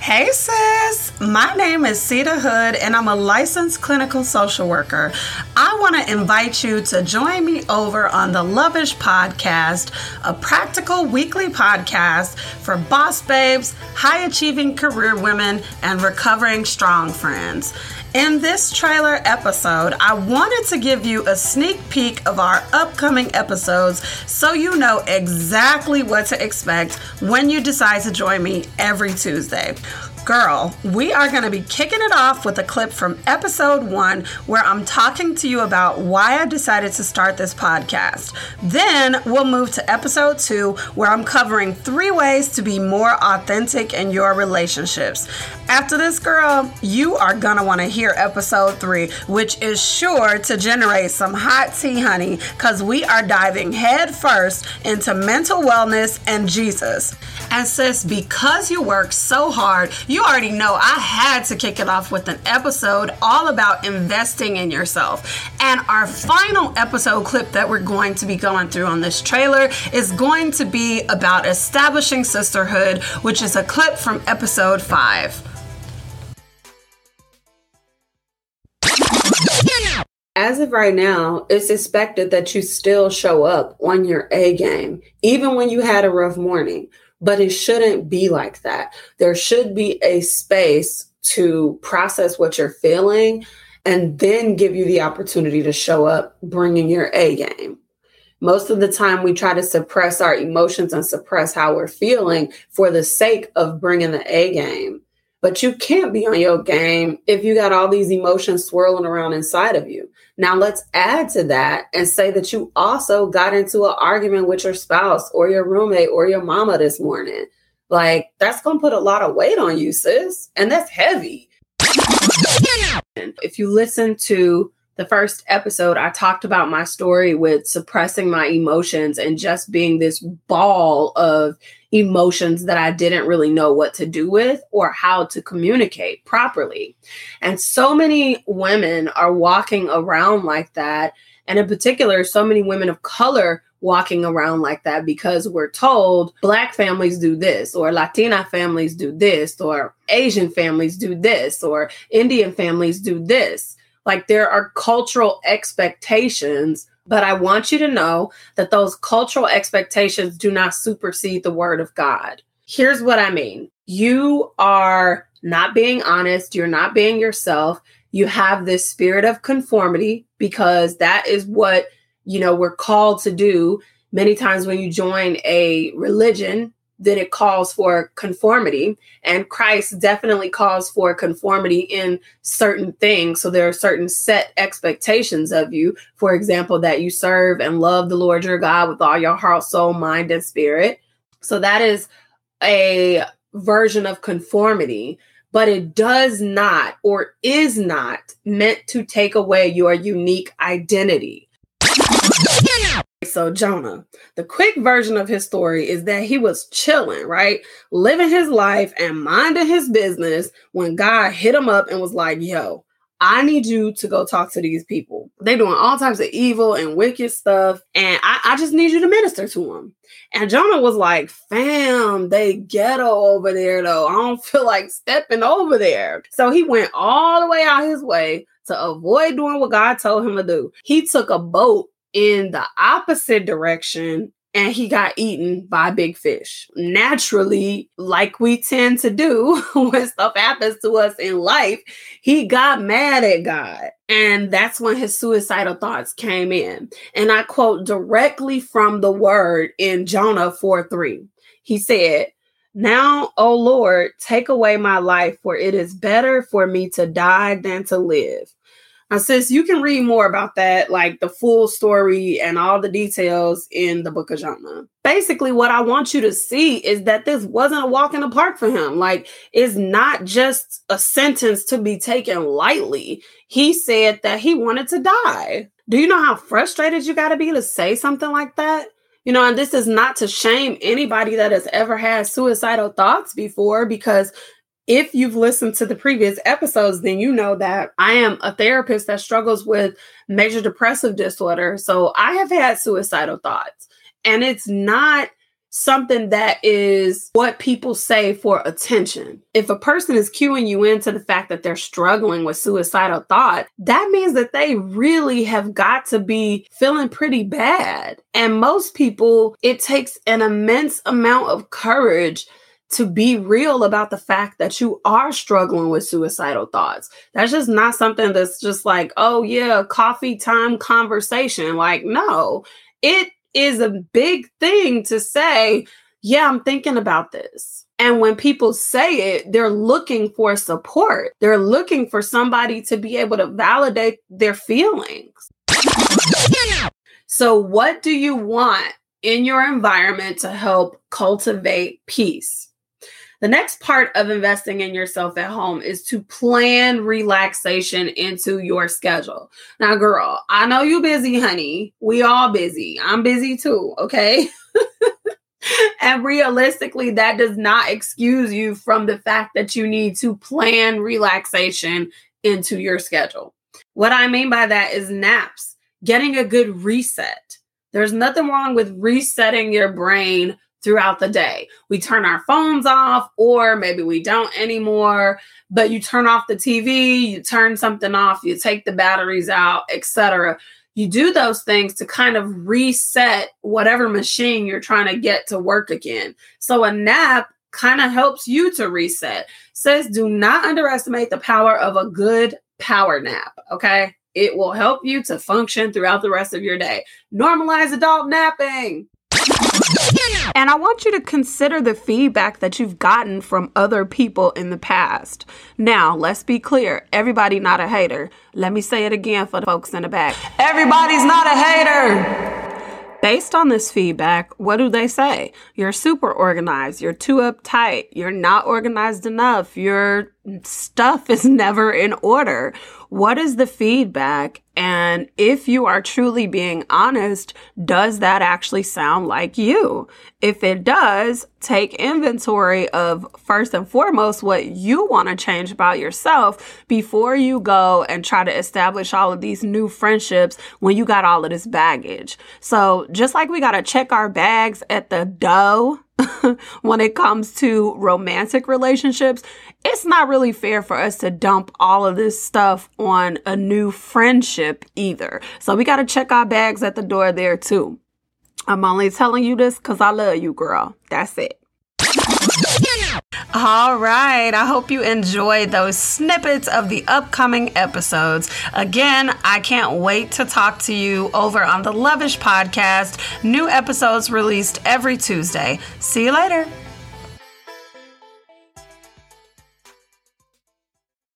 Hey sis, my name is Seida Hood and I'm a licensed clinical social worker. I want to invite you to join me over on the Loveish Podcast, a practical weekly podcast for boss babes, high achieving career women, and recovering strong friends. In this trailer episode, I wanted to give you a sneak peek of our upcoming episodes so you know exactly what to expect when you decide to join me every Tuesday. Girl, we are going to be kicking it off with a clip from episode one where I'm talking to you about why I decided to start this podcast. Then we'll move to episode two where I'm covering three ways to be more authentic in your relationships. After this, girl, you are going to want to hear episode three, which is sure to generate some hot tea, honey, because we are diving head first into mental wellness and Jesus. And sis, because you work so hard, you already know I had to kick it off with an episode all about investing in yourself. And our final episode clip that we're going to be going through on this trailer is going to be about establishing sisterhood, which is a clip from episode five. As of right now, it's expected that you still show up on your A game, even when you had a rough morning but it shouldn't be like that. There should be a space to process what you're feeling and then give you the opportunity to show up bringing your A game. Most of the time, we try to suppress our emotions and suppress how we're feeling for the sake of bringing the A game. But you can't be on your game if you got all these emotions swirling around inside of you. Now let's add to that and say that you also got into an argument with your spouse or your roommate or your mama this morning. Like that's going to put a lot of weight on you, sis. And that's heavy. If you listen to the first episode, I talked about my story with suppressing my emotions and just being this ball of emotions that I didn't really know what to do with or how to communicate properly. And so many women are walking around like that. And in particular, so many women of color walking around like that because we're told black families do this or latina families do this or asian families do this or indian families do this like there are cultural expectations but I want you to know that those cultural expectations do not supersede the word of God. Here's what I mean you are not being honest, you're not being yourself. You have this spirit of conformity because that is what, you know, we're called to do. Many times when you join a religion, then it calls for conformity. And Christ definitely calls for conformity in certain things. So there are certain set expectations of you. For example, that you serve and love the Lord your God with all your heart, soul, mind, and spirit. So that is a version of conformity, but it does not or is not meant to take away your unique identity. So, Jonah, the quick version of his story is that he was chilling, right? Living his life and minding his business when God hit him up and was like, yo, I need you to go talk to these people. They're doing all types of evil and wicked stuff. And I, I just need you to minister to them. And Jonah was like, fam, they ghetto over there, though. I don't feel like stepping over there. So he went all the way out his way to avoid doing what God told him to do. He took a boat in the opposite direction and he got eaten by big fish. Naturally, like we tend to do when stuff happens to us in life, he got mad at God. And that's when his suicidal thoughts came in. And I quote directly from the word in Jonah 4 3. He said, Now, O Lord, take away my life, for it is better for me to die than to live. Now, sis, you can read more about that, like the full story and all the details in the book of Jonah. Basically, what I want you to see is that this wasn't a walk in the park for him. Like, it's not just a sentence to be taken lightly. He said that he wanted to die. Do you know how frustrated you got to be to say something like that? You know, and this is not to shame anybody that has ever had suicidal thoughts before because if you've listened to the previous episodes, then you know that I am a therapist that struggles with major depressive disorder. So I have had suicidal thoughts. And it's not something that is what people say for attention. If a person is cueing you into the fact that they're struggling with suicidal thought, that means that they really have got to be feeling pretty bad. And most people, it takes an immense amount of courage to be real about the fact that you are struggling with suicidal thoughts. That's just not something that's just like, oh, yeah, coffee time conversation. Like, no, it is a big thing to say, yeah, I'm thinking about this. And when people say it, they're looking for support. They're looking for somebody to be able to validate their feelings. So, what do you want in your environment to help cultivate peace? The next part of investing in yourself at home is to plan relaxation into your schedule. Now, girl, I know you busy, honey. We all busy. I'm busy too, okay? and realistically, that does not excuse you from the fact that you need to plan relaxation into your schedule. What I mean by that is naps, getting a good reset. There's nothing wrong with resetting your brain throughout the day. We turn our phones off, or maybe we don't anymore, but you turn off the TV, you turn something off, you take the batteries out, etc. You do those things to kind of reset whatever machine you're trying to get to work again. So a nap kind of helps you to reset. Says do not underestimate the power of a good power nap, okay? It will help you to function throughout the rest of your day. Normalize adult napping. And I want you to consider the feedback that you've gotten from other people in the past. Now, let's be clear everybody not a hater. Let me say it again for the folks in the back. Everybody's not a hater. Based on this feedback, what do they say? You're super organized. You're too uptight. You're not organized enough. Your stuff is never in order. What is the feedback? And if you are truly being honest, does that actually sound like you? If it does, take inventory of first and foremost what you want to change about yourself before you go and try to establish all of these new friendships when you got all of this baggage. So just like we got to check our bags at the dough when it comes to romantic relationships, it's not really fair for us to dump all of this stuff on a new friendship either. So we got to check our bags at the door there too. I'm only telling you this because I love you, girl. That's it. All right. I hope you enjoyed those snippets of the upcoming episodes. Again, I can't wait to talk to you over on the Loveish podcast. New episodes released every Tuesday. See you later.